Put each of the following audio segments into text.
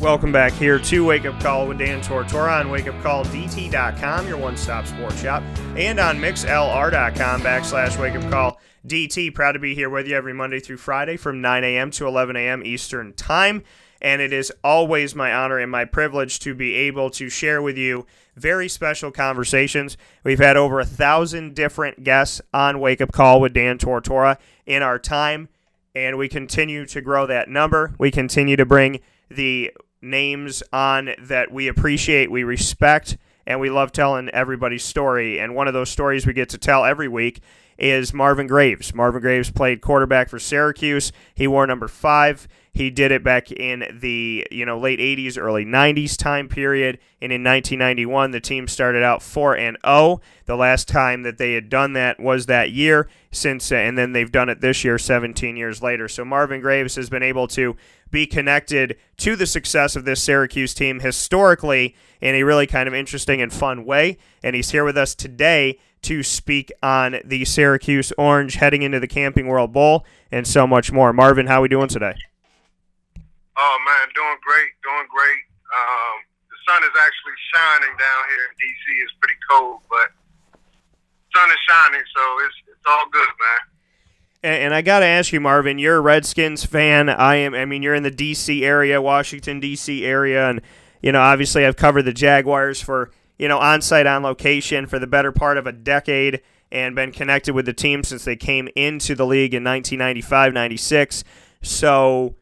Welcome back here to Wake Up Call with Dan Tortora on wakeupcalldt.com, your one-stop sports shop, and on mixlr.com backslash wakeupcalldt. Proud to be here with you every Monday through Friday from 9 a.m. to 11 a.m. Eastern Time. And it is always my honor and my privilege to be able to share with you very special conversations. We've had over a thousand different guests on Wake Up Call with Dan Tortora in our time, and we continue to grow that number. We continue to bring the names on that we appreciate, we respect, and we love telling everybody's story. And one of those stories we get to tell every week is Marvin Graves. Marvin Graves played quarterback for Syracuse. He wore number five. He did it back in the you know late 80s, early 90s time period, and in 1991 the team started out 4 and 0. The last time that they had done that was that year. Since uh, and then they've done it this year, 17 years later. So Marvin Graves has been able to be connected to the success of this Syracuse team historically in a really kind of interesting and fun way. And he's here with us today to speak on the Syracuse Orange heading into the Camping World Bowl and so much more. Marvin, how are we doing today? Oh man, doing great, doing great. Um, the sun is actually shining down here in DC. It's pretty cold, but sun is shining, so it's it's all good, man. And, and I got to ask you, Marvin, you're a Redskins fan. I am. I mean, you're in the D.C. area, Washington D.C. area, and you know, obviously, I've covered the Jaguars for you know on site, on location for the better part of a decade, and been connected with the team since they came into the league in 1995, 96. So.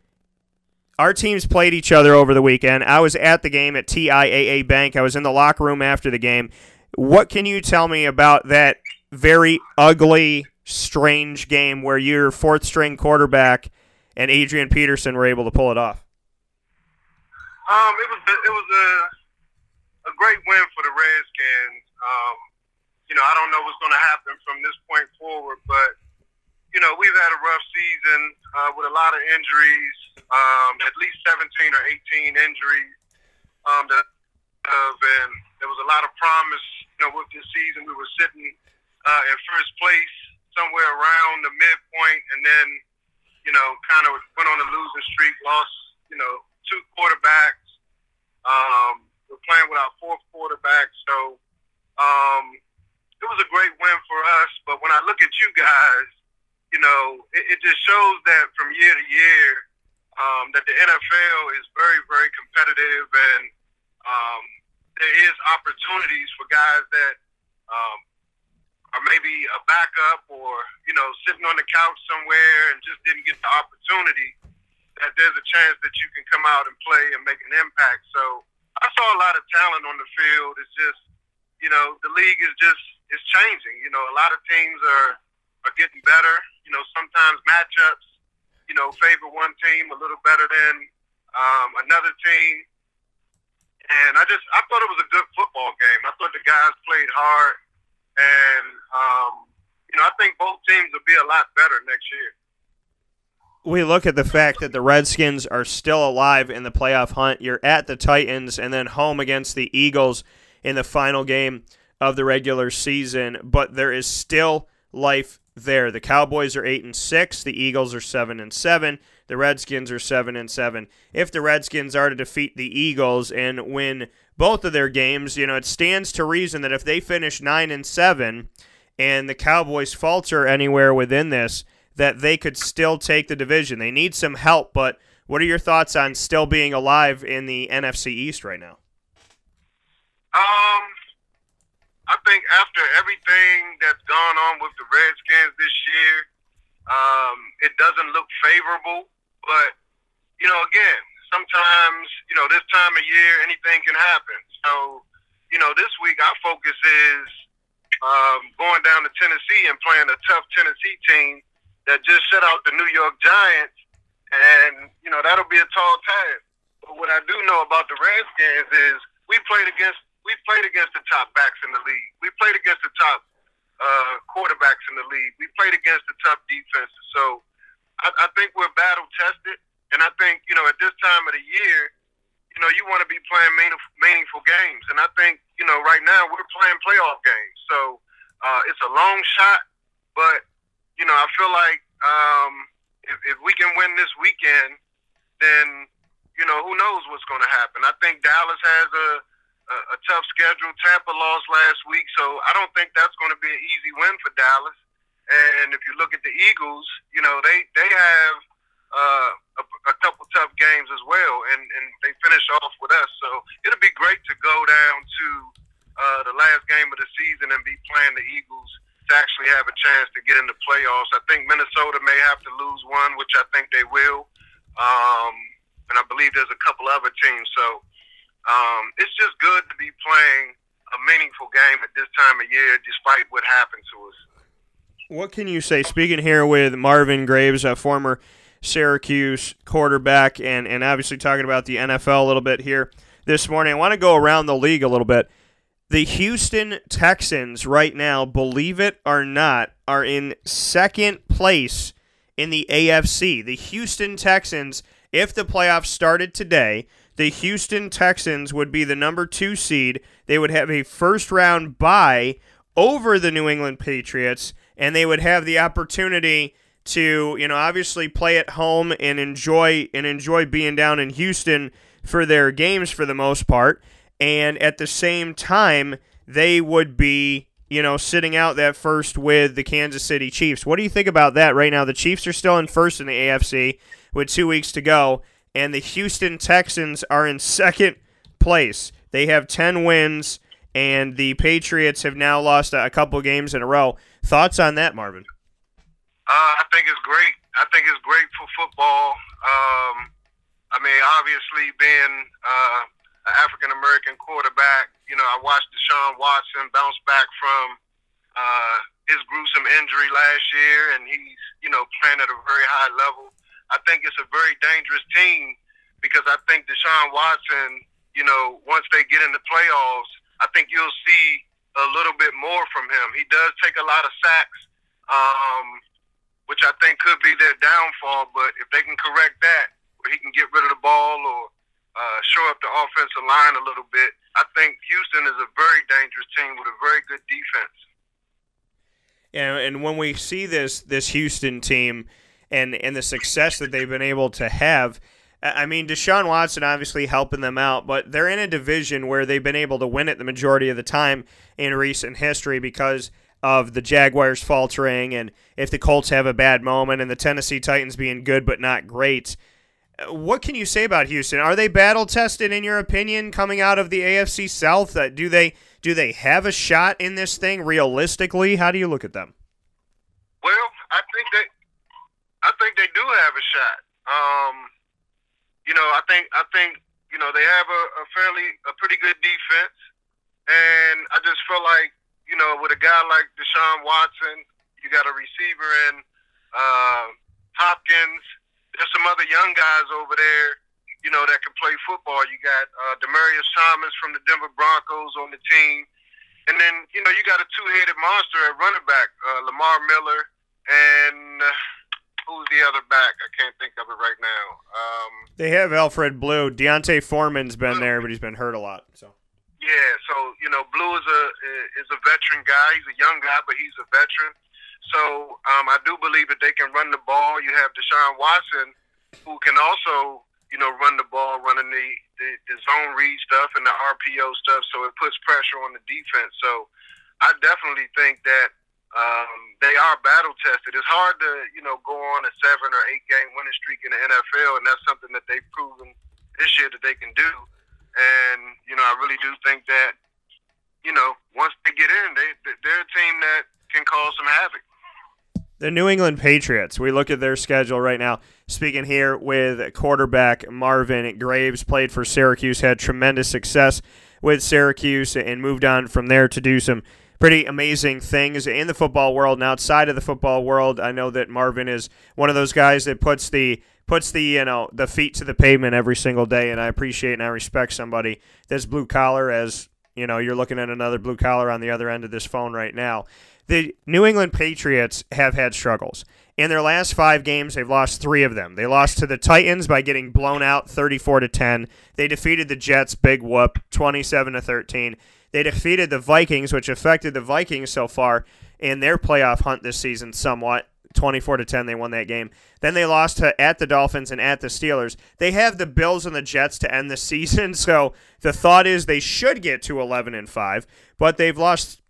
Our teams played each other over the weekend. I was at the game at TIAA Bank. I was in the locker room after the game. What can you tell me about that very ugly strange game where your fourth string quarterback and Adrian Peterson were able to pull it off? Um, it was a, it was a a great win for the Redskins. Um, you know, I don't know what's going to happen from this point forward, but you know, we've had a rough season uh, with a lot of injuries, um, at least 17 or 18 injuries. Um, that, and there was a lot of promise. You know, with this season, we were sitting uh, in first place somewhere around the midpoint, and then you know kind of went on a losing streak, lost you know two quarterbacks. Um, we're playing with our fourth quarterback, so um, it was a great win for us. But when I look at you guys, you know it, it just shows that from year to year um, that the NFL is very very competitive and um, there is opportunities for guys that um, or maybe a backup or, you know, sitting on the couch somewhere and just didn't get the opportunity, that there's a chance that you can come out and play and make an impact. So I saw a lot of talent on the field. It's just, you know, the league is just is changing. You know, a lot of teams are are getting better. You know, sometimes matchups, you know, favor one team a little better than um, another team. And I just I thought it was a good football game. I thought the guys played hard. And, um, you know, I think both teams will be a lot better next year. We look at the fact that the Redskins are still alive in the playoff hunt. You're at the Titans and then home against the Eagles in the final game of the regular season, but there is still life there. The Cowboys are 8 and 6, the Eagles are 7 and 7, the Redskins are 7 and 7. If the Redskins are to defeat the Eagles and win both of their games, you know, it stands to reason that if they finish 9 and 7 and the Cowboys falter anywhere within this, that they could still take the division. They need some help, but what are your thoughts on still being alive in the NFC East right now? Um, I think after everything that's gone on with the Redskins this year, um, it doesn't look favorable. But you know, again, sometimes, you know, this time of year, anything can happen. So, you know, this week our focus is um, going down to Tennessee and playing a tough Tennessee team that just shut out the New York Giants. And, you know, that'll be a tall task. But what I do know about the Redskins is we played against we played against the top backs in the league. We played against the top uh, quarterbacks in the league. We played against the top defenses. So I, I think we're battle tested, and I think you know at this time of the year, you know you want to be playing meaningful, meaningful games, and I think you know right now we're playing playoff games. So uh, it's a long shot, but you know I feel like um, if, if we can win this weekend, then you know who knows what's going to happen. I think Dallas has a a, tough schedule. Tampa lost last week, so I don't think that's going to be an easy win for Dallas. And if you look at the Eagles, you know they they have uh, a, a couple tough games as well, and and they finish off with us. So it'll be great to go down to uh, the last game of the season and be playing the Eagles to actually have a chance to get in the playoffs. I think Minnesota may have to lose one, which I think they will. Um, and I believe there's a couple other teams. So um, it's just good to be playing a meaningful game at this time of year, despite what happened to us. What can you say? Speaking here with Marvin Graves, a former Syracuse quarterback, and, and obviously talking about the NFL a little bit here this morning, I want to go around the league a little bit. The Houston Texans, right now, believe it or not, are in second place in the AFC. The Houston Texans, if the playoffs started today, the Houston Texans would be the number two seed. They would have a first round bye over the New England Patriots, and they would have the opportunity to, you know, obviously play at home and enjoy and enjoy being down in Houston for their games for the most part. And at the same time, they would be, you know, sitting out that first with the Kansas City Chiefs. What do you think about that right now? The Chiefs are still in first in the AFC with two weeks to go and the Houston Texans are in second place. They have 10 wins, and the Patriots have now lost a couple games in a row. Thoughts on that, Marvin? Uh, I think it's great. I think it's great for football. Um, I mean, obviously, being uh, an African American quarterback, you know, I watched Deshaun Watson bounce back from uh, his gruesome injury last year, and he's, you know, playing at a very high level. I think it's a very dangerous team because I think Deshaun Watson, you know, once they get in the playoffs, I think you'll see a little bit more from him. He does take a lot of sacks, um, which I think could be their downfall. But if they can correct that, where he can get rid of the ball or uh, show up the offensive line a little bit, I think Houston is a very dangerous team with a very good defense. Yeah, and when we see this this Houston team and and the success that they've been able to have. I mean, Deshaun Watson obviously helping them out, but they're in a division where they've been able to win it the majority of the time in recent history because of the Jaguars faltering and if the Colts have a bad moment and the Tennessee Titans being good but not great. What can you say about Houston? Are they battle tested in your opinion coming out of the AFC South? Uh, do they do they have a shot in this thing realistically? How do you look at them? Well, I think they I think they do have a shot. Um, you know, I think I think you know they have a, a fairly a pretty good defense, and I just feel like you know with a guy like Deshaun Watson, you got a receiver in uh, Hopkins. There's some other young guys over there, you know, that can play football. You got uh, Demaryius Thomas from the Denver Broncos on the team, and then you know you got a two-headed monster at running back, uh, Lamar Miller, and uh, who's the other back? I can't think of it right now. Um, they have Alfred Blue. D'Onta Foreman's been Blue. there, but he's been hurt a lot. So. Yeah, so you know, Blue is a is a veteran guy. He's a young guy, but he's a veteran. So um, I do believe that they can run the ball. You have Deshaun Watson, who can also you know run the ball, running the, the the zone read stuff and the RPO stuff. So it puts pressure on the defense. So I definitely think that um, they are battle tested. It's hard to you know go on a seven or eight game winning streak in the NFL, and that's something that they've proven this year that they can do. And you know, I really do think that you know once they get in, they they're a team that can cause some havoc. The New England Patriots. We look at their schedule right now. Speaking here with quarterback Marvin Graves, played for Syracuse, had tremendous success with Syracuse, and moved on from there to do some pretty amazing things in the football world and outside of the football world. I know that Marvin is one of those guys that puts the puts the you know the feet to the pavement every single day, and I appreciate and I respect somebody that's blue collar as You know, you're looking at another blue collar on the other end of this phone right now. The New England Patriots have had struggles. In their last five games, they've lost three of them. They lost to the Titans by getting blown out 34 to 10. They defeated the Jets, big whoop, 27 to 13. They defeated the Vikings, which affected the Vikings so far in their playoff hunt this season somewhat. 24 to 10 they won that game. Then they lost to at the Dolphins and at the Steelers. They have the Bills and the Jets to end the season, so the thought is they should get to 11 and 5, but they've lost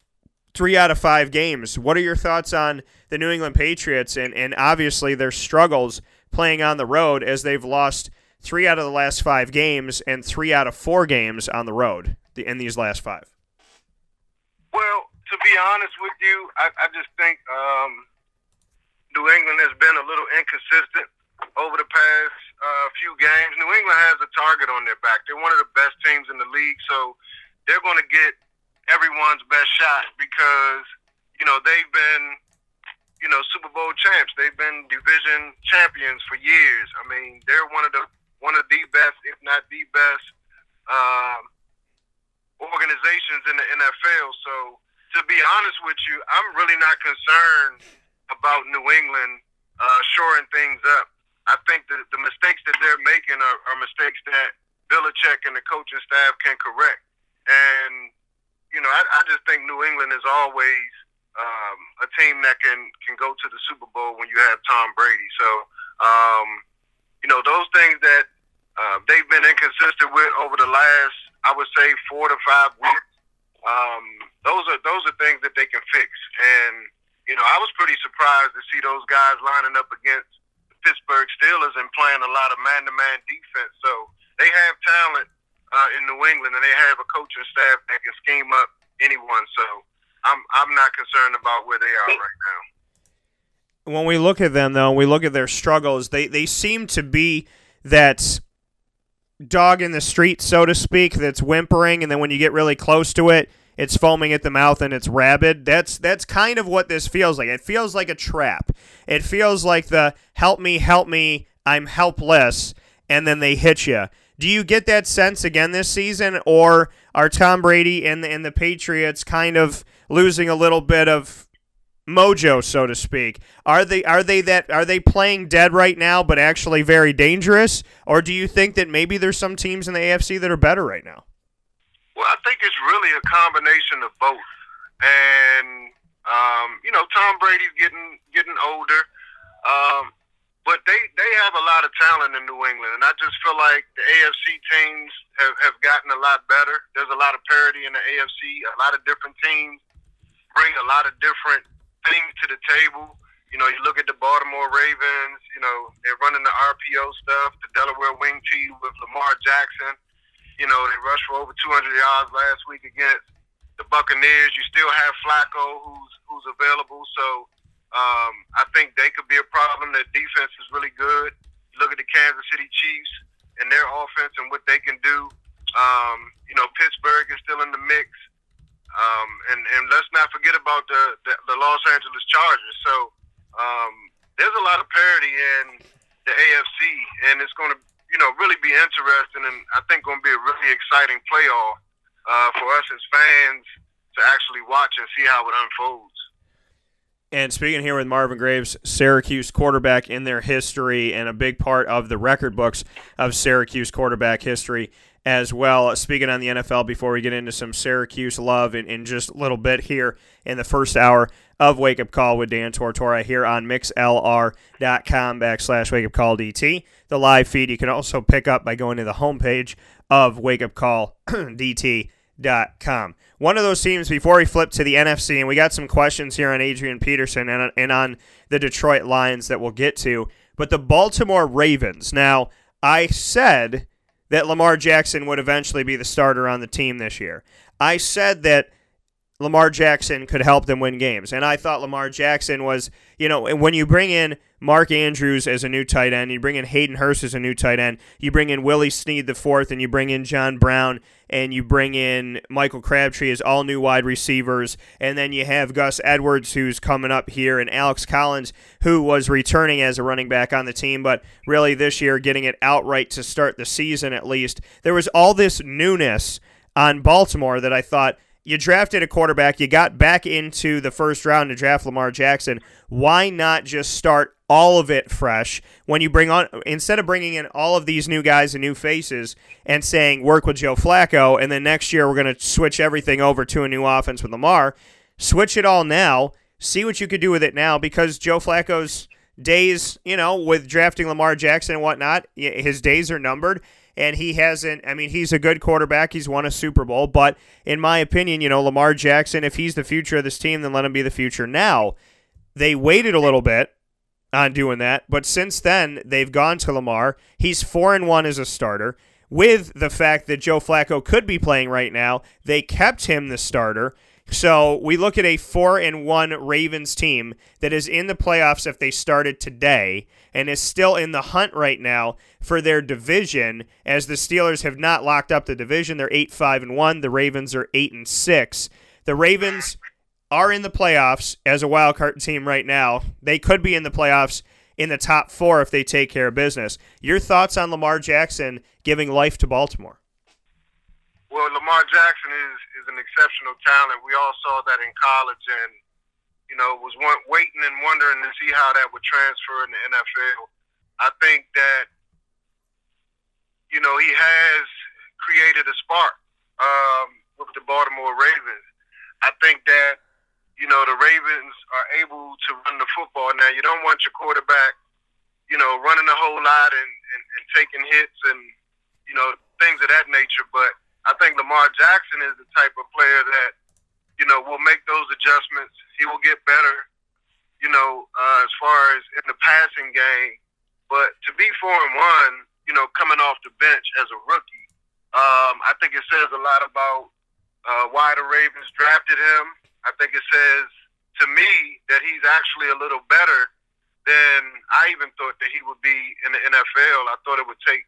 3 out of 5 games. What are your thoughts on the New England Patriots and and obviously their struggles playing on the road as they've lost 3 out of the last 5 games and 3 out of 4 games on the road in these last 5? Well, to be honest with you, I, I just think um, New England has been a little inconsistent over the past uh, few games. New England has a target on their back. They're one of the best teams in the league, so they're going to get everyone's best shot because you know they've been you know Super Bowl champs. They've been division champions for years. I mean, they're one of the one of the best, if not the best, uh, organizations in the NFL. So to be honest with you, I'm really not concerned about New England uh, shoring things up. I think that the mistakes that they're making are, are mistakes that Belichick and the coaching staff can correct. And you know, I, I just think New England is always um, a team that can can go to the Super Bowl when you have Tom Brady. So, um, you know, those things that uh, they've been inconsistent with over the last, I would say, four to five weeks. Um, those are those are things that they can fix. And you know, I was pretty surprised to see those guys lining up against the Pittsburgh Steelers and playing a lot of man-to-man defense. So they have talent uh, in New England, and they have a coaching staff that can scheme up anyone. So I'm I'm not concerned about where they are right now. When we look at them, though, we look at their struggles. They they seem to be that dog in the street, so to speak, that's whimpering, and then when you get really close to it, it's foaming at the mouth and it's rabid. That's that's kind of what this feels like. It feels like a trap. It feels like the help me, help me, I'm helpless, and then they hit you. Do you get that sense again this season, or are Tom Brady and the, and the Patriots kind of losing a little bit of mojo, so to speak? Are they are they that are they playing dead right now, but actually very dangerous, or do you think that maybe there's some teams in the AFC that are better right now? Well, I think it's really a combination of both. And um, you know, Tom Brady's getting getting older. Um, but they they have a lot of talent in New England, and I just feel like the AFC teams have, have gotten a lot better. There's a lot of parity in the AFC. A lot of different teams bring a lot of different things to the table. You know, you look at the Baltimore Ravens. You know, they're running the RPO stuff, the Delaware Wing T with Lamar Jackson. You know, they rushed for over 200 yards last week against the Buccaneers. You still have Flacco, who's who's available. So um, I think they could be a problem. Their defense is really good. Look at the Kansas City Chiefs and their offense and what they can do. Um, you know, Pittsburgh is still in the mix. Um, and, and let's not forget about the, the, the Los Angeles Chargers. So um, there's a lot of parity in the AFC, and it's going to you know, really be interesting, and I think going to be a really exciting playoff uh, for us as fans to actually watch and see how it unfolds. And speaking here with Marvin Graves, Syracuse quarterback in their history, and a big part of the record books of Syracuse quarterback history as well. Speaking on the NFL, before we get into some Syracuse love in, in just a little bit here in the first hour of Wake Up Call with Dan Tortora here on mixlr.com backslash Wake Up Call DT. The live feed you can also pick up by going to the homepage of Wake Up Call DT.com. One of those teams before we flip to the NFC, and we got some questions here on Adrian Peterson and, and on the Detroit Lions that we'll get to, but the Baltimore Ravens. Now, I said that Lamar Jackson would eventually be the starter on the team this year. I said that Lamar Jackson could help them win games. And I thought Lamar Jackson was, you know, when you bring in Mark Andrews as a new tight end, you bring in Hayden Hurst as a new tight end, you bring in Willie Snead the fourth, and you bring in John Brown, and you bring in Michael Crabtree as all new wide receivers, and then you have Gus Edwards who's coming up here, and Alex Collins who was returning as a running back on the team, but really this year getting it outright to start the season at least. There was all this newness on Baltimore that I thought you drafted a quarterback, you got back into the first round to draft Lamar Jackson. Why not just start all of it fresh when you bring on instead of bringing in all of these new guys and new faces and saying work with Joe Flacco and then next year we're going to switch everything over to a new offense with Lamar, switch it all now, see what you could do with it now because Joe Flacco's days, you know, with drafting Lamar Jackson and whatnot, his days are numbered and he hasn't. I mean, he's a good quarterback. He's won a Super Bowl, but in my opinion, you know, Lamar Jackson, if he's the future of this team, then let him be the future now. They waited a little bit on doing that, but since then they've gone to Lamar. He's four and one as a starter. With the fact that Joe Flacco could be playing right now, they kept him the starter. So we look at a four and one Ravens team that is in the playoffs if they started today and is still in the hunt right now for their division as the Steelers have not locked up the division. They're eight five and one. The Ravens are eight and six. The Ravens are in the playoffs as a wild card team right now. They could be in the playoffs in the top four if they take care of business. Your thoughts on Lamar Jackson giving life to Baltimore? Well, Lamar Jackson is, is an exceptional talent. We all saw that in college and, you know, was one, waiting and wondering to see how that would transfer in the NFL. I think that, you know, he has created a spark um, with the Baltimore Ravens. I think that, you know, the Ravens are able to run the football. Now, you don't want your quarterback, you know, running a whole lot and, and, and taking hits and, you know, things of that nature. But I think Lamar Jackson is the type of player that, you know, will make those adjustments. He will get better, you know, uh, as far as in the passing game. But to be four and one, you know, coming off the bench as a rookie, um, I think it says a lot about uh, why the Ravens drafted him. I think it says to me that he's actually a little better than I even thought that he would be in the NFL. I thought it would take,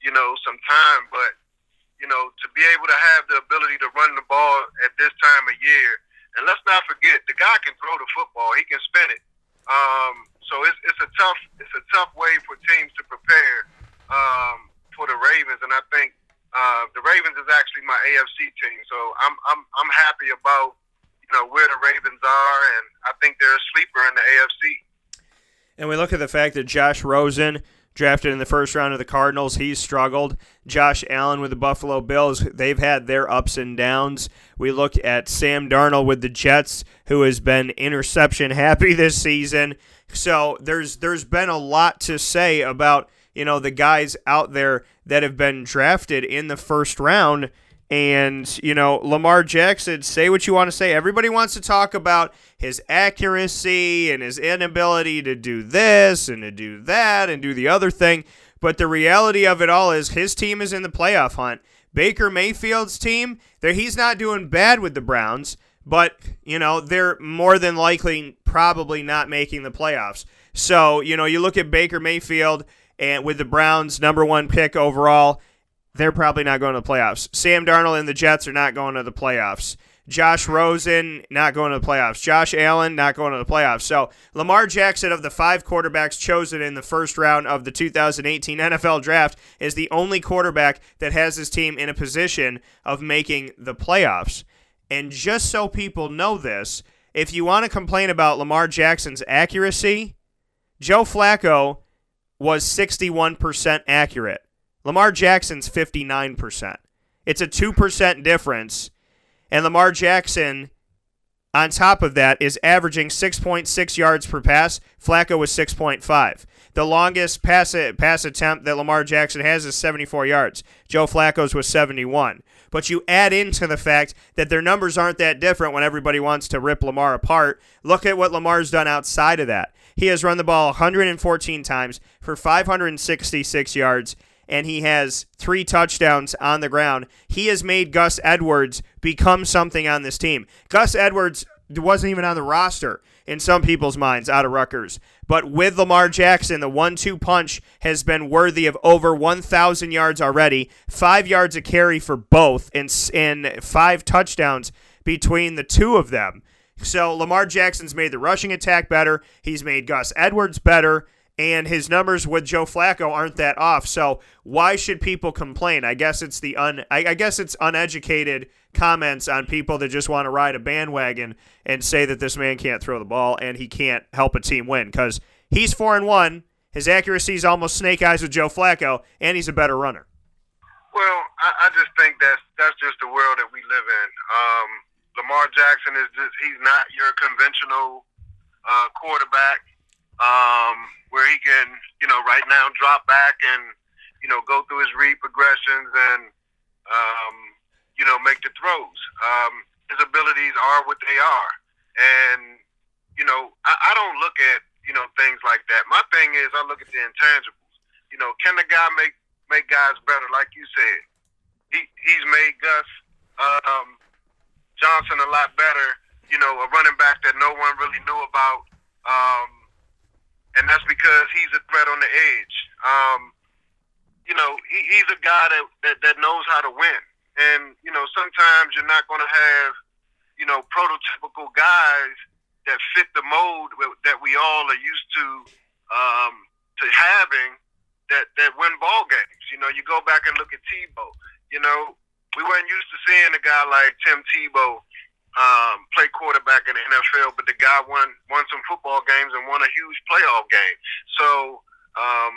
you know, some time, but you know, to be able to have the ability to run the ball at this time of year. And let's not forget, the guy can throw the football. He can spin it. Um, so it's, it's a tough it's a tough way for teams to prepare um, for the Ravens, and I think uh, the Ravens is actually my AFC team. So I'm I'm I'm happy about you know where the Ravens are, and I think they're a sleeper in the AFC. And we look at the fact that Josh Rosen drafted in the first round of the Cardinals. He's struggled. Josh Allen with the Buffalo Bills, they've had their ups and downs. We look at Sam Darnold with the Jets, who has been interception happy this season. So there's there's been a lot to say about, you know, the guys out there that have been drafted in the first round and, you know, Lamar Jackson, say what you want to say. Everybody wants to talk about his accuracy and his inability to do this and to do that and do the other thing. But the reality of it all is his team is in the playoff hunt. Baker Mayfield's team, he's not doing bad with the Browns, but you know, they're more than likely probably not making the playoffs. So, you know, you look at Baker Mayfield and with the Browns number 1 pick overall, they're probably not going to the playoffs. Sam Darnold and the Jets are not going to the playoffs. Josh Rosen not going to the playoffs. Josh Allen not going to the playoffs. So Lamar Jackson of the five quarterbacks chosen in the first round of the 2018 NFL draft is the only quarterback that has his team in a position of making the playoffs. And just so people know this, if you want to complain about Lamar Jackson's accuracy, Joe Flacco was 61% accurate. Lamar Jackson's 59%. It's a 2% difference. And Lamar Jackson, on top of that, is averaging 6.6 yards per pass. Flacco was 6.5. The longest pass, uh, pass attempt that Lamar Jackson has is 74 yards. Joe Flacco's was 71. But you add into the fact that their numbers aren't that different when everybody wants to rip Lamar apart. Look at what Lamar's done outside of that. He has run the ball 114 times for 566 yards and he has three touchdowns on the ground. He has made Gus Edwards become something on this team. Gus Edwards wasn't even on the roster in some people's minds out of Rutgers. But with Lamar Jackson, the one two punch has been worthy of over 1,000 yards already, five yards a carry for both, and, and five touchdowns between the two of them. So Lamar Jackson's made the rushing attack better. He's made Gus Edwards better and his numbers with Joe Flacco aren't that off. So why should people complain? I guess it's the un I, I guess it's uneducated comments on people that just want to ride a bandwagon and say that this man can't throw the ball and he can't help a team win because he's four and one. His accuracy is almost snake eyes with Joe Flacco, and he's a better runner. Well, I, I just think that's that's just the world that we live in. Um, Lamar Jackson is just—he's not your conventional uh, quarterback. Um, where he can, you know, right now drop back and, you know, go through his read progressions and, um, you know, make the throws. Um, his abilities are what they are. And, you know, I, I don't look at, you know, things like that. My thing is I look at the intangibles. You know, can the guy make, make guys better? Like you said, he, he's made Gus, um, Johnson a lot better, you know, a running back that no one really knew about. Um, and that's because he's a threat on the edge. Um, you know, he, he's a guy that, that that knows how to win, and you know, sometimes you're not going to have, you know, prototypical guys that fit the mold that we all are used to um, to having that that win ball games. You know, you go back and look at Tebow. You know, we weren't used to seeing a guy like Tim Tebow um, play quarterback in the NFL, but the guy won won some football games and won a huge playoff game. So, um,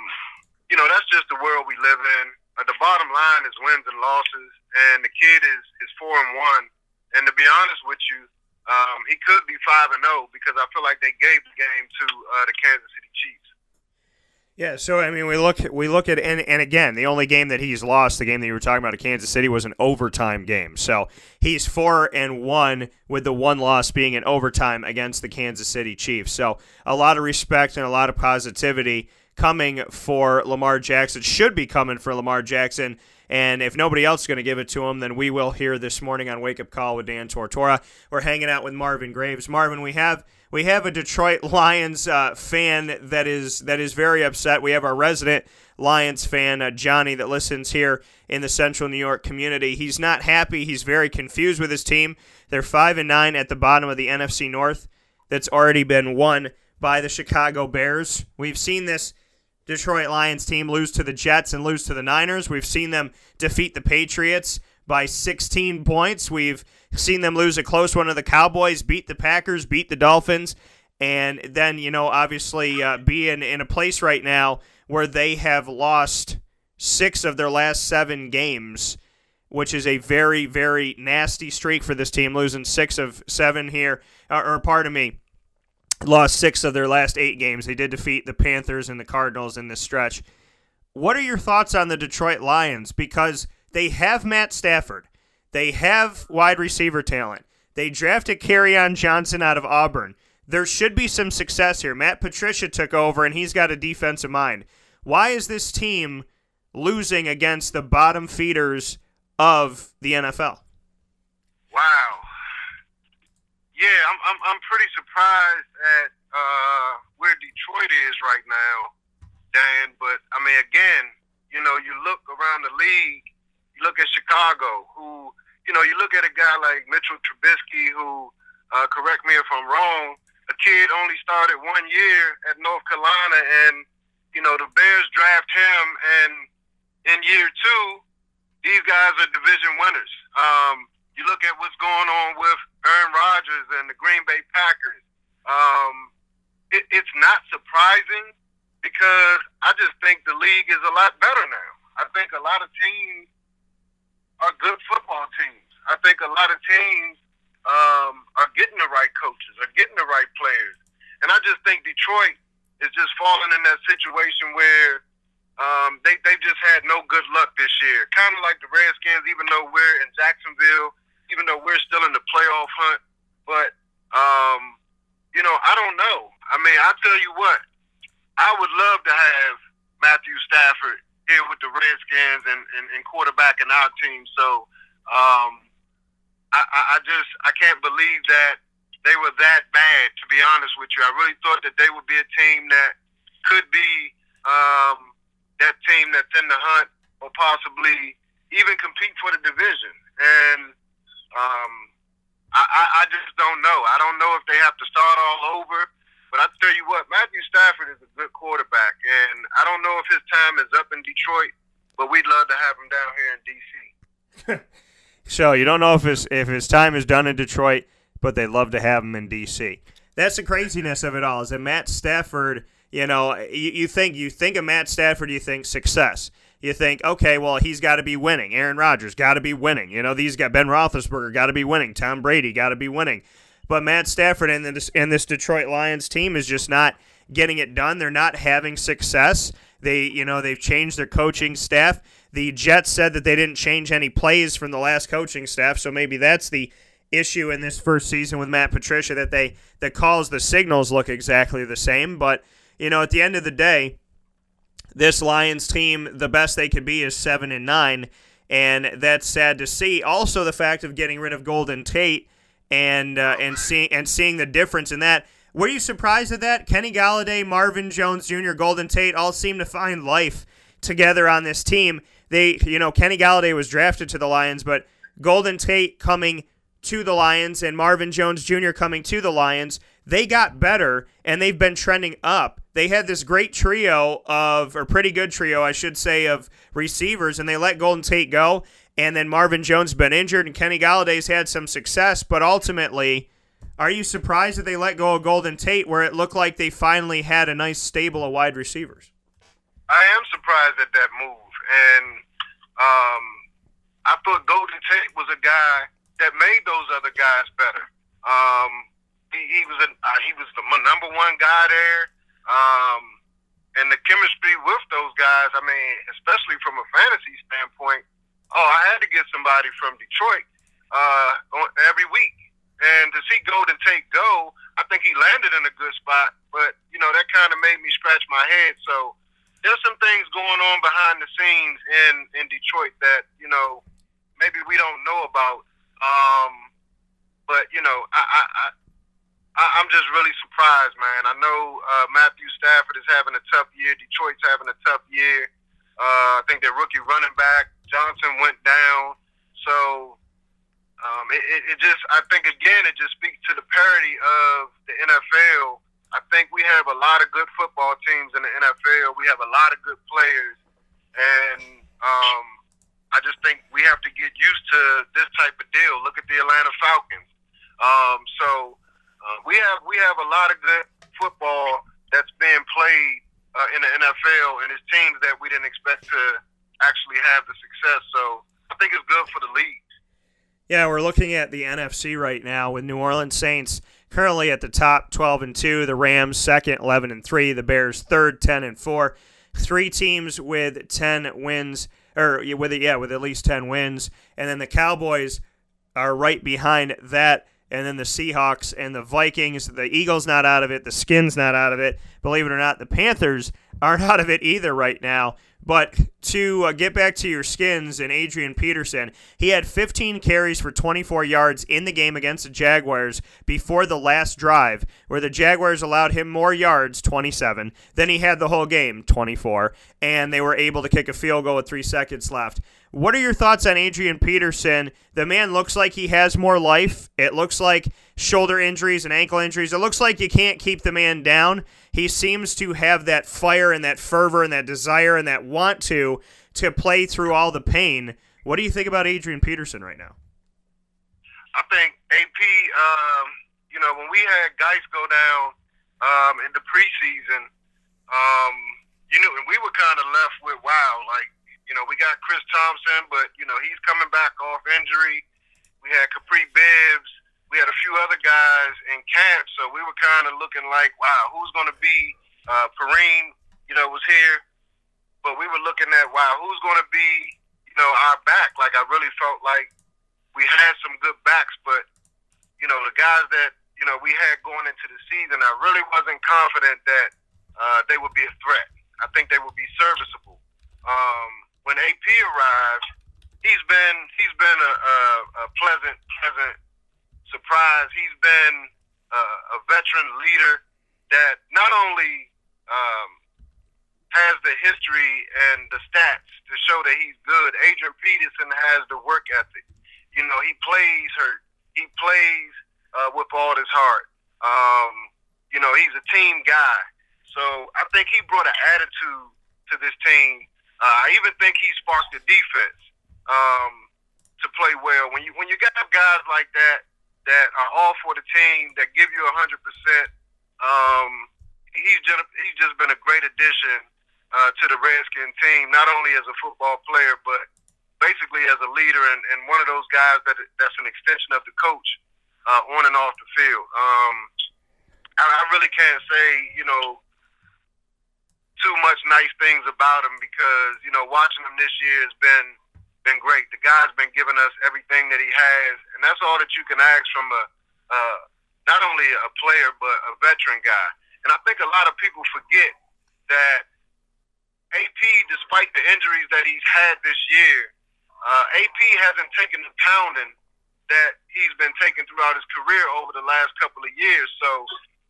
you know, that's just the world we live in. Uh, the bottom line is wins and losses, and the kid is is four and one. And to be honest with you, um, he could be five and zero oh because I feel like they gave the game to uh, the Kansas City Chiefs. Yeah, so I mean, we look we look at and and again, the only game that he's lost, the game that you were talking about at Kansas City, was an overtime game. So he's four and one with the one loss being in overtime against the Kansas City Chiefs. So a lot of respect and a lot of positivity coming for Lamar Jackson. Should be coming for Lamar Jackson. And if nobody else is going to give it to him, then we will here this morning on Wake Up Call with Dan Tortora. We're hanging out with Marvin Graves. Marvin, we have we have a Detroit Lions uh, fan that is that is very upset. We have our resident Lions fan, uh, Johnny, that listens here in the Central New York community. He's not happy. He's very confused with his team. They're five and nine at the bottom of the NFC North. That's already been won by the Chicago Bears. We've seen this Detroit Lions team lose to the Jets and lose to the Niners. We've seen them defeat the Patriots by 16 points. We've seen them lose a close one to the Cowboys, beat the Packers, beat the Dolphins, and then, you know, obviously uh, be in, a place right now where they have lost six of their last seven games, which is a very, very nasty streak for this team, losing six of seven here. Or, or pardon me, lost six of their last eight games. They did defeat the Panthers and the Cardinals in this stretch. What are your thoughts on the Detroit Lions? Because they have Matt Stafford. They have wide receiver talent. They drafted on Johnson out of Auburn. There should be some success here. Matt Patricia took over and he's got a defensive mind. Why is this team losing against the bottom feeders of the NFL? Wow. Yeah, I'm I'm, I'm pretty surprised at uh, where Detroit is right now, Dan. But I mean, again, you know, you look around the league, you look at Chicago, who you know, you look at a guy like Mitchell Trubisky, who, uh, correct me if I'm wrong, a kid only started one year at North Carolina, and you know the Bears draft him, and in year two, these guys are division winners. Um, you look at what's going on with Aaron Rodgers and the Green Bay Packers. Um, it, it's not surprising because I just think the league is a lot better now. I think a lot of teams are good football teams. I think a lot of teams um, are getting the right coaches, are getting the right players, and I just think Detroit is just falling in that situation where um, they they just had no good luck this year. Kind of like the Redskins, even though we're in Jacksonville, even though we're still in the playoff hunt, but um, you know I don't know. I mean, I tell you what, I would love to have Matthew Stafford here with the Redskins and, and, and quarterbacking our team. So um, I, I just I can't believe that they were that bad. To be honest with you, I really thought that they would be a team that could be um, that team that's in the hunt or possibly even compete for the division. And um, I, I just don't know. I don't know if they have to start all over. But I tell you what, Matthew Stafford is a good quarterback, and I don't know if his time is up in Detroit, but we'd love to have him down here in DC. so you don't know if his if his time is done in Detroit, but they'd love to have him in DC. That's the craziness of it all. Is that Matt Stafford? You know, you, you think you think of Matt Stafford, you think success. You think, okay, well, he's got to be winning. Aaron Rodgers got to be winning. You know, these got Ben Roethlisberger got to be winning. Tom Brady got to be winning. But Matt Stafford and this and this Detroit Lions team is just not getting it done. They're not having success. They, you know, they've changed their coaching staff. The Jets said that they didn't change any plays from the last coaching staff, so maybe that's the issue in this first season with Matt Patricia that they that calls the signals look exactly the same. But you know, at the end of the day, this Lions team, the best they could be is seven and nine, and that's sad to see. Also, the fact of getting rid of Golden Tate and uh, and seeing and seeing the difference in that. Were you surprised at that? Kenny Golladay, Marvin Jones Jr., Golden Tate all seem to find life together on this team. They, you know, Kenny Golladay was drafted to the Lions, but Golden Tate coming to the Lions and Marvin Jones Jr. coming to the Lions, they got better and they've been trending up. They had this great trio of, or pretty good trio, I should say, of receivers, and they let Golden Tate go. And then Marvin Jones been injured, and Kenny Golladay's had some success, but ultimately, are you surprised that they let go of Golden Tate, where it looked like they finally had a nice stable of wide receivers? I am surprised at that move, and um, I thought Golden Tate was a guy that made those other guys better. Um, he, he was a, uh, he was the number one guy there, um, and the chemistry with those guys. I mean, especially from a fantasy standpoint, oh, I had to get somebody from Detroit uh, every week. And to see Golden Tate go, I think he landed in a good spot. But, you know, that kind of made me scratch my head. So there's some things going on behind the scenes in, in Detroit that, you know, maybe we don't know about. Um, but, you know, I, I, I I, am just really surprised, man. I know uh, Matthew Stafford is having a tough year. Detroit's having a tough year. Uh, I think their rookie running back Johnson went down. So um, it, it, it just, I think again, it just speaks to the parity of the NFL. I think we have a lot of good football teams in the NFL. We have a lot of good players, and um, I just think we have to get used to this type of deal. Look at the Atlanta Falcons. Um, so uh, we have we have a lot of good football that's being played uh, in the NFL, and it's teams that we didn't expect to actually have the success. So I think it's good for the league. Yeah, we're looking at the NFC right now with New Orleans Saints currently at the top 12 and 2, the Rams second 11 and 3, the Bears third 10 and 4. Three teams with 10 wins or with yeah, with at least 10 wins, and then the Cowboys are right behind that and then the Seahawks and the Vikings. The Eagles not out of it. The Skins not out of it. Believe it or not, the Panthers aren't out of it either right now. But to uh, get back to your skins and Adrian Peterson, he had 15 carries for 24 yards in the game against the Jaguars before the last drive, where the Jaguars allowed him more yards, 27, than he had the whole game, 24, and they were able to kick a field goal with three seconds left. What are your thoughts on Adrian Peterson? The man looks like he has more life. It looks like shoulder injuries and ankle injuries. It looks like you can't keep the man down. He seems to have that fire and that fervor and that desire and that want to to play through all the pain. What do you think about Adrian Peterson right now? I think AP. Um, you know, when we had Guice go down um, in the preseason, um, you know, and we were kind of left with wow, like you know, we got Chris Thompson, but you know he's coming back off injury. We had Kapri Bibbs. We had a few other guys in camp, so we were kind of looking like, wow, who's going to be? Uh, Perine, you know, was here, but we were looking at, wow, who's going to be, you know, our back? Like I really felt like we had some good backs, but you know, the guys that you know we had going into the season, I really wasn't confident that uh, they would be a threat. I think they would be serviceable. Um, when AP arrived, he's been he's been a, a, a pleasant pleasant surprise. He's been a, a veteran leader that not only um, has the history and the stats to show that he's good. Adrian Peterson has the work ethic. You know, he plays hurt. He plays uh, with all his heart. Um, you know, he's a team guy. So I think he brought an attitude to this team. Uh, I even think he sparked the defense um, to play well. When you when you got guys like that that are all for the team that give you hundred percent, um, he's just he's just been a great addition uh, to the Redskin team. Not only as a football player, but basically as a leader and, and one of those guys that that's an extension of the coach uh, on and off the field. Um, I, I really can't say you know too much nice things about him because you know watching him this year has been been great. The guy's been giving us everything that he has, and that's all that you can ask from a uh, not only a player but a veteran guy. And I think a lot of people forget that AP, despite the injuries that he's had this year, uh, AP hasn't taken the pounding that he's been taking throughout his career over the last couple of years. So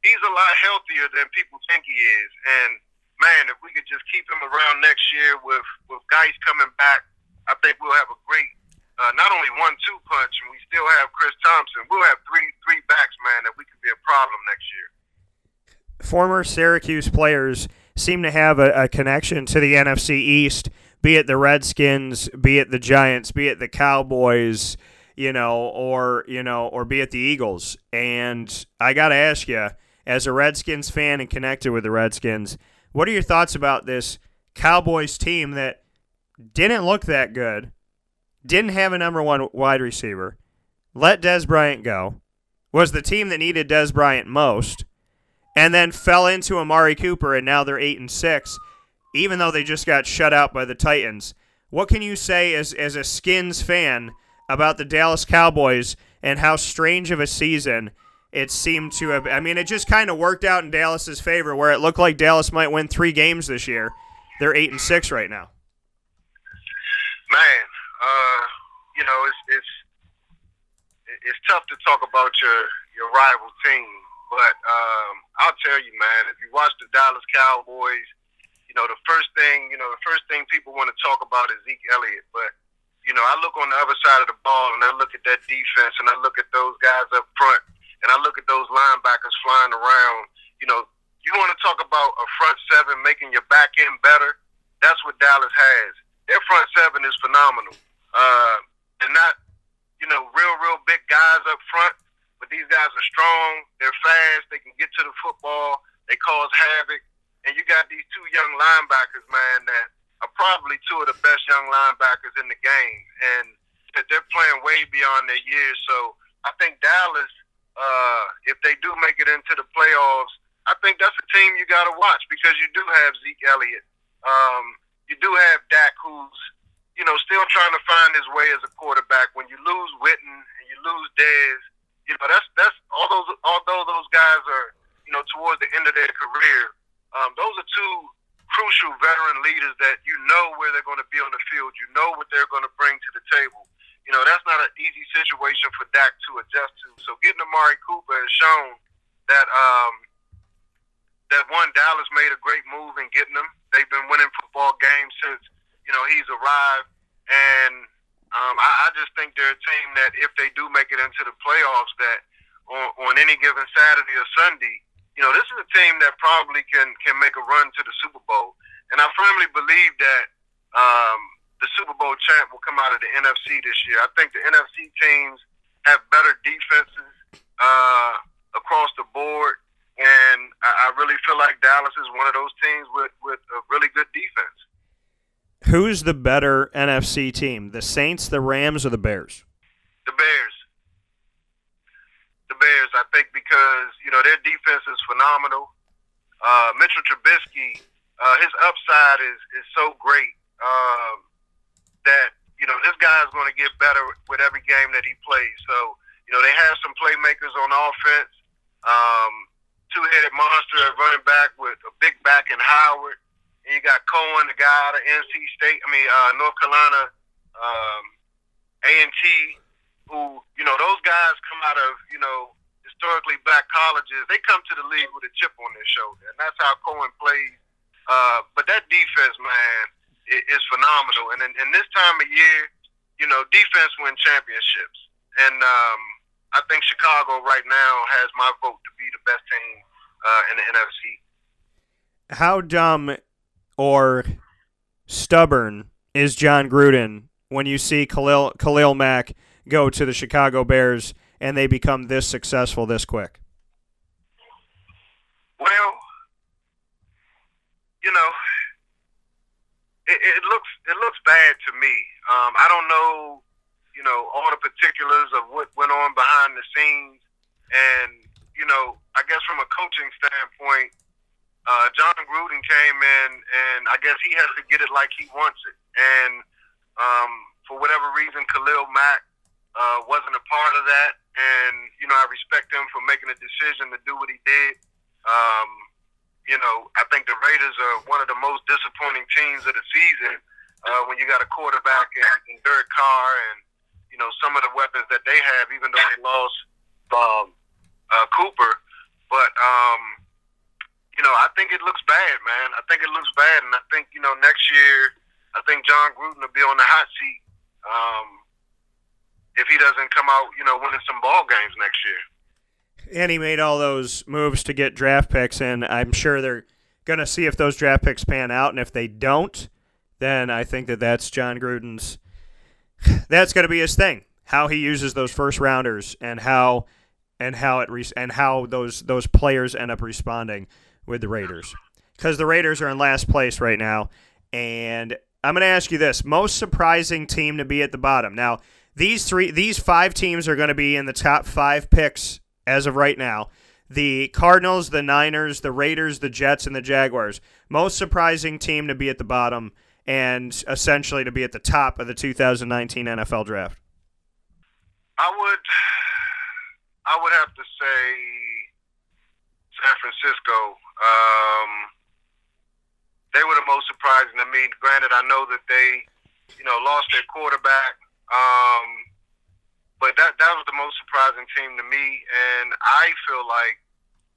he's a lot healthier than people think he is. And man, if we could just keep him around next year with with guys coming back, I think we'll have a great uh, not only one two punch, and we still have Chris Thompson. We'll have three three backs, man, that we could be a problem next year. Former Syracuse players seem to have a, a connection to the NFC East, be it the Redskins, be it the Giants, be it the Cowboys, you know, or you know, or be it the Eagles. And I got to ask you, as a Redskins fan and connected with the Redskins, what are your thoughts about this Cowboys team that didn't look that good, didn't have a number one wide receiver, let Dez Bryant go, was the team that needed Dez Bryant most, and then fell into Amari Cooper, and now they're eight and six, even though they just got shut out by the Titans. What can you say as as a Skins fan about the Dallas Cowboys and how strange of a season it seemed to have. I mean, it just kind of worked out in Dallas's favor, where it looked like Dallas might win three games this year. They're eight and six right now. Man, uh, you know, it's it's it's tough to talk about your your rival team, but um, I'll tell you, man, if you watch the Dallas Cowboys, you know the first thing you know the first thing people want to talk about is Zeke Elliott, but you know I look on the other side of the ball and I look at that defense and I look at those guys up front and I look at those linebackers flying around. You know, you want to talk about a front seven making your back end better. That's what Dallas has. Their front seven is phenomenal. Uh, they're not, you know, real, real big guys up front, but these guys are strong. They're fast. They can get to the football. They cause havoc. And you got these two young linebackers, man, that are probably two of the best young linebackers in the game. And they're playing way beyond their years. So I think Dallas uh, if they do make it into the playoffs, I think that's a team you got to watch because you do have Zeke Elliott. Um, you do have Dak, who's you know still trying to find his way as a quarterback. When you lose Witten and you lose Dez, you know that's that's all those although those guys are you know towards the end of their career, um, those are two crucial veteran leaders that you know where they're going to be on the field. You know what they're going to bring to the table you know, that's not an easy situation for Dak to adjust to. So getting Amari Cooper has shown that um, that one Dallas made a great move in getting him. They've been winning football games since you know he's arrived, and um, I, I just think they're a team that if they do make it into the playoffs, that on, on any given Saturday or Sunday, you know, this is a team that probably can can make a run to the Super Bowl. And I firmly believe that um, the Super Bowl champ will come out of the NFC this year. I think the NFC teams have better defenses uh, across the board, and I, I really feel like Dallas is one of those teams with, with a really good defense. Who's the better NFC team, the Saints, the Rams, or the Bears? The Bears. The Bears, I think, because you know their defense is phenomenal. Uh, Mitchell Trubisky, uh, his upside is is so great. Um, that you know this guy's going to get better with every game that he plays. So you know they have some playmakers on offense. Um, two-headed monster at running back with a big back in Howard. And you got Cohen, the guy out of NC State. I mean uh, North Carolina, um, A and T. Who you know those guys come out of you know historically black colleges. They come to the league with a chip on their shoulder, and that's how Cohen plays. Uh, but that defense, man is phenomenal. And in, in this time of year, you know, defense win championships. And um, I think Chicago right now has my vote to be the best team uh, in the NFC. How dumb or stubborn is Jon Gruden when you see Khalil Khalil Mack go to the Chicago Bears and they become this successful this quick? Well, you know, it, it looks it looks bad to me. Um, I don't know, you know, all the particulars of what went on behind the scenes, and you know, I guess from a coaching standpoint, uh, Jon Gruden came in, and I guess he has to get it like he wants it. And um, for whatever reason, Khalil Mack uh, wasn't a part of that, and you know, I respect him for making a decision to do what he did. Um, you know, I think the Raiders are one of the most disappointing teams of the season uh, when you got a quarterback in, in Derek Carr and you know some of the weapons that they have, even though they lost um, uh, Cooper. But um, you know, I think it looks bad, man. I think it looks bad, and I think you know next year, I think Jon Gruden will be on the hot seat um, if he doesn't come out, you know, winning some ball games next year and he made all those moves to get draft picks, and I'm sure they're going to see if those draft picks pan out, and if they don't, then I think that that's Jon Gruden's. That's going to be his thing. How he uses those first rounders and how and how it re- and how those those players end up responding with the Raiders because the Raiders are in last place right now, and I'm going to ask you this: most surprising team to be at the bottom. Now, these three, these five teams are going to be in the top five picks as of right now. The Cardinals, the Niners, the Raiders, the Jets, and the Jaguars. Most surprising team to be at the bottom and essentially to be at the top of the 2019 NFL draft. I would, I would have to say San Francisco. Um, they were the most surprising to me. Granted, I know that they, you know, lost their quarterback. Um, but that that was the most surprising team to me, and I feel like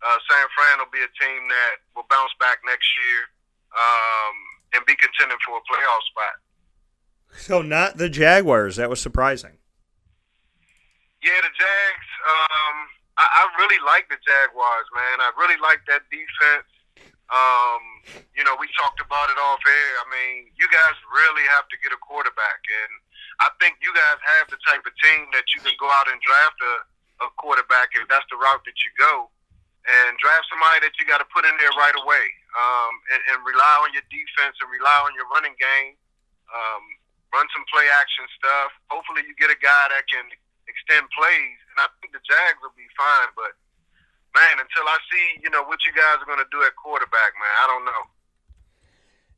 uh, San Fran will be a team that will bounce back next year um, and be contending for a playoff spot. So not the Jaguars. That was surprising. Yeah, the Jags. Um, I, I really like the Jaguars, man. I really like that defense. Um, you know, we talked about it off air. I mean, you guys really have to get a quarterback, and I think you guys have the type of team that you can go out and draft a, a quarterback if that's the route that you go, and draft somebody that you got to put in there right away, um, and, and rely on your defense and rely on your running game. Um, run some play action stuff. Hopefully, you get a guy that can extend plays, and I think the Jags will be fine. But man, until I see you know what you guys are going to do at quarterback, man, I don't know.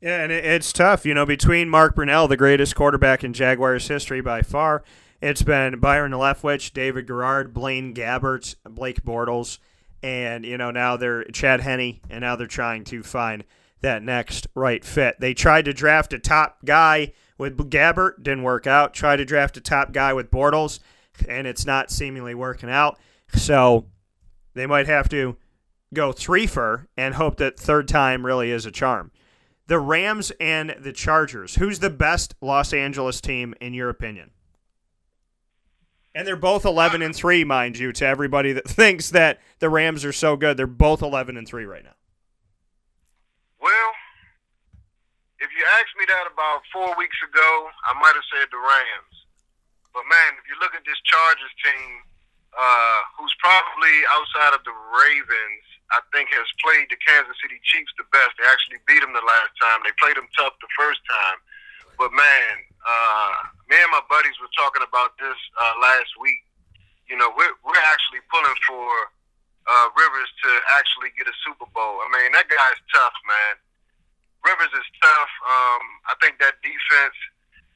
Yeah, and it's tough. You know, between Mark Brunell, the greatest quarterback in Jaguars history by far, it's been Byron Leftwich, David Garrard, Blaine Gabbert, Blake Bortles, and, you know, now they're Chad Henne, and now they're trying to find that next right fit. They tried to draft a top guy with Gabbert, didn't work out. Tried to draft a top guy with Bortles, and it's not seemingly working out. So they might have to go three for and hope that third time really is a charm the Rams and the Chargers. Who's the best Los Angeles team in your opinion? And they're both 11 and 3, mind you, to everybody that thinks that the Rams are so good. They're both 11 and 3 right now. Well, if you asked me that about four weeks ago, I might have said the Rams. But man, if you look at this Chargers team, uh, who's probably outside of the Ravens, I think has played the Kansas City Chiefs the best. They actually beat them the last time. They played them tough the first time. But man, uh, me and my buddies were talking about this uh, last week. You know, we're we're actually pulling for uh, Rivers to actually get a Super Bowl. I mean, that guy's tough, man. Rivers is tough. Um, I think that defense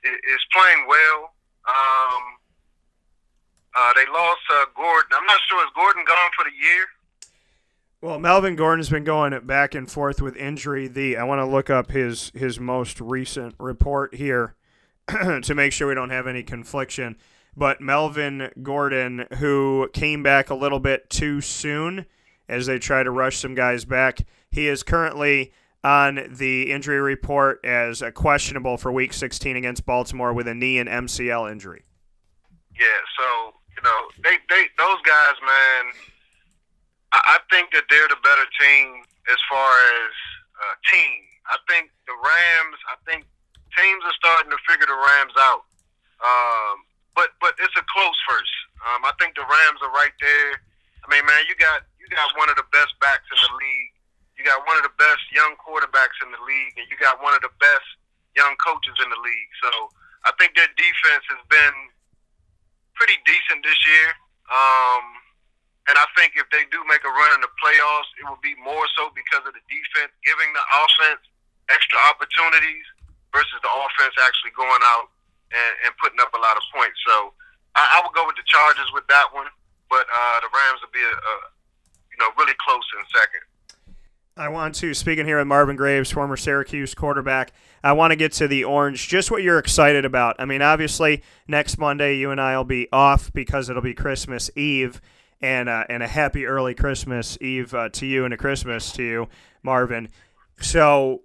is, playing well. Um, uh, they lost uh, Gordon. I'm not sure is Gordon gone for the year. Well, Melvin Gordon's been going back and forth with injury. The I want to look up his his most recent report here to make sure we don't have any confliction. But Melvin Gordon, who came back a little bit too soon as they try to rush some guys back, he is currently on the injury report as a questionable for Week 16 against Baltimore with a knee and MCL injury. Yeah, so you know they, they those guys, man I, think that they're the better better team as far as uh, team. I think the Rams. I think teams are starting to figure the Rams out. Um, but but it's a close first. Um, I think the Rams are right there. I mean, man, you got you got one of the best backs in the league. You got one of the best young quarterbacks in the league, and you got one of the best young coaches in the league. So I think their defense has been pretty decent this year. Um, and I think if they do make a run in the playoffs, it will be more so because of the defense giving the offense extra opportunities versus the offense actually going out and, and putting up a lot of points. So I, I would go with the Chargers with that one, but uh, the Rams would be a, a you know really close in second. I want to, speaking here with Marvin Graves, former Syracuse quarterback, I want to get to the Orange, just what you're excited about. I mean, obviously, next Monday, you and I will be off because it'll be Christmas Eve, and, uh, and a happy early Christmas Eve uh, to you and a Christmas to you, Marvin. So,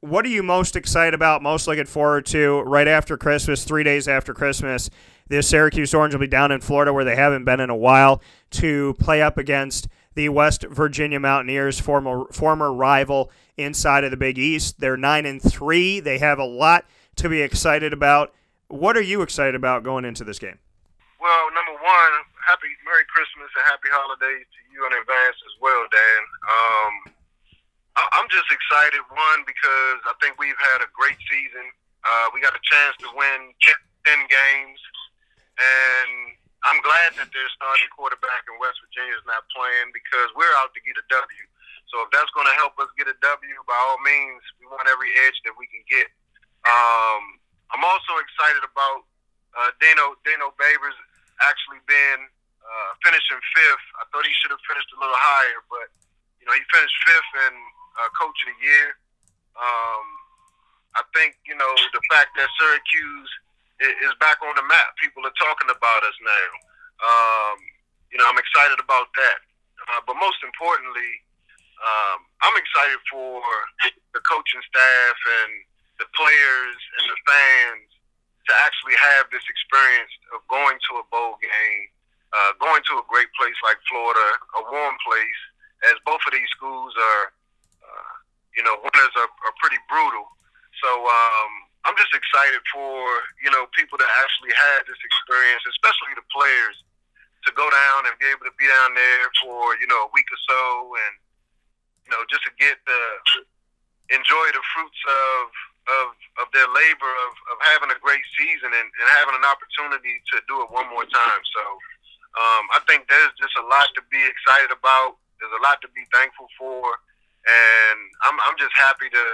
what are you most excited about, most looking forward to right after Christmas, three days after Christmas? The Syracuse Orange will be down in Florida where they haven't been in a while to play up against – the West Virginia Mountaineers, former former rival inside of the Big East. They're nine and three. They have a lot to be excited about. What are you excited about going into this game? Well, number one, happy Merry Christmas and Happy Holidays to you in advance as well, Dan. Um, I'm just excited. One because I think we've had a great season. Uh, we got a chance to win ten games, and I'm glad that their starting quarterback in West Virginia is not playing because we're out to get a W. So if that's going to help us get a W, by all means, we want every edge that we can get. Um, I'm also excited about uh, Dino Dino Babers actually being finishing fifth. I thought he should have finished a little higher, but you know he finished fifth in uh, Coach of the Year. Um, I think you know the fact that Syracuse is back on the map. People are talking about us now. Um, you know, I'm excited about that. Uh, but most importantly, um, I'm excited for the coaching staff and the players and the fans to actually have this experience of going to a bowl game, uh, going to a great place like Florida, a warm place, as both of these schools are, uh, you know, winters are, are pretty brutal. So um, I'm just excited for you know people to actually have this experience, especially the players, to go down and be able to be down there for you know a week or so, and you know just to get the enjoy the fruits of of, of their labor of, of having a great season and, and having an opportunity to do it one more time. So um, I think there's just a lot to be excited about. There's a lot to be thankful for, and I'm I'm just happy to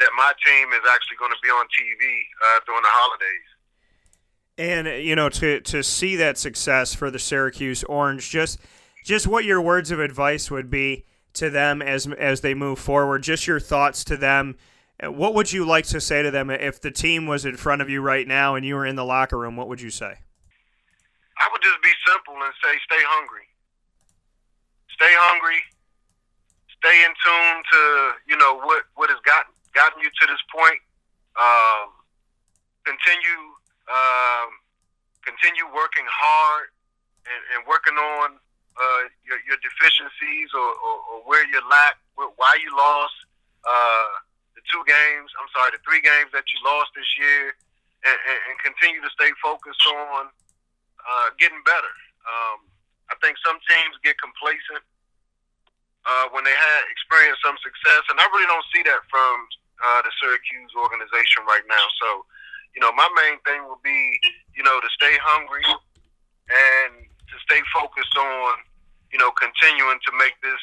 that my team is actually going to be on TV uh, during the holidays. And you know, to to see that success for the Syracuse Orange, just just what your words of advice would be to them as as they move forward. Just your thoughts to them. What would you like to say to them if the team was in front of you right now and you were in the locker room? What would you say? I would just be simple and say, stay hungry. Stay hungry. Stay in tune to you know what what has gotten gotten you to this point. Um, continue, um, continue working hard and, and working on uh, your, your deficiencies or, or, or where you lack, why you lost uh, the two games. I'm sorry, the three games that you lost this year, and, and, and continue to stay focused on uh, getting better. Um, I think some teams get complacent uh, when they had experienced some success, and I really don't see that from uh, the Syracuse organization right now. So, you know, my main thing will be, you know, to stay hungry and to stay focused on, you know, continuing to make this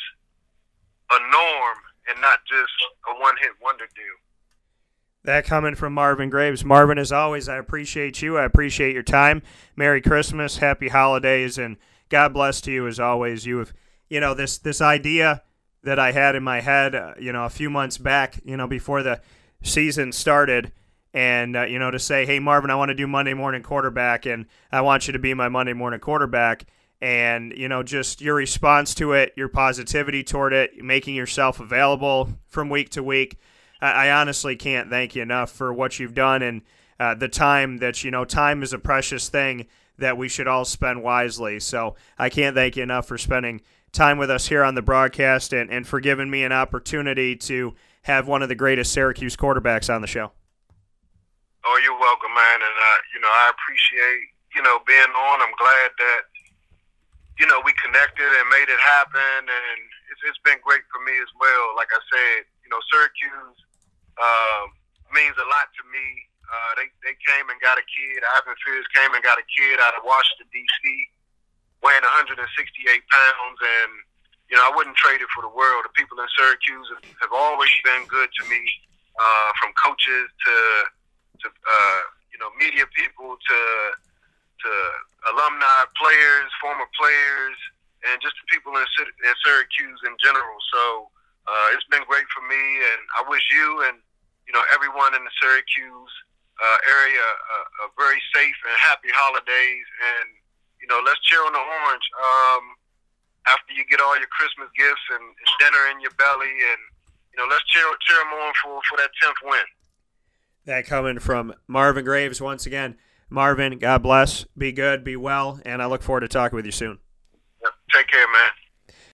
a norm and not just a one hit wonder deal. That coming from Marvin Graves. Marvin, as always, I appreciate you. I appreciate your time. Merry Christmas, Happy Holidays, and God bless to you as always. You have, you know, this this idea that I had in my head, uh, you know, a few months back, you know, before the season started. And, uh, you know, to say, hey, Marvin, I want to do Monday morning quarterback, and I want you to be my Monday morning quarterback. And, you know, just your response to it, your positivity toward it, making yourself available from week to week. I, I honestly can't thank you enough for what you've done and uh, the time that, you know, time is a precious thing that we should all spend wisely. So I can't thank you enough for spending time with us here on the broadcast and, and for giving me an opportunity to have one of the greatest Syracuse quarterbacks on the show. Oh, you're welcome, man. And, uh, you know, I appreciate, you know, being on. I'm glad that, you know, we connected and made it happen. And it's, it's been great for me as well. Like I said, you know, Syracuse uh, means a lot to me. Uh, they, they came and got a kid. Ivan Fears came and got a kid out of Washington, D.C., weighing 168 pounds. And, you know, I wouldn't trade it for the world. The people in Syracuse have, have always been good to me, uh, from coaches to to uh, you know media people to to alumni, players, former players, and just the people in, in Syracuse in general. So uh, it's been great for me, and I wish you and you know everyone in the Syracuse uh, area a, a very safe and happy holidays. And you know, let's cheer on the orange. Um, after you get all your Christmas gifts and, and dinner in your belly, and you know, let's cheer cheer them on for for that tenth win. That coming from Marvin Graves once again. Marvin, God bless. Be good, be well, and I look forward to talking with you soon. Yep. Take care, man.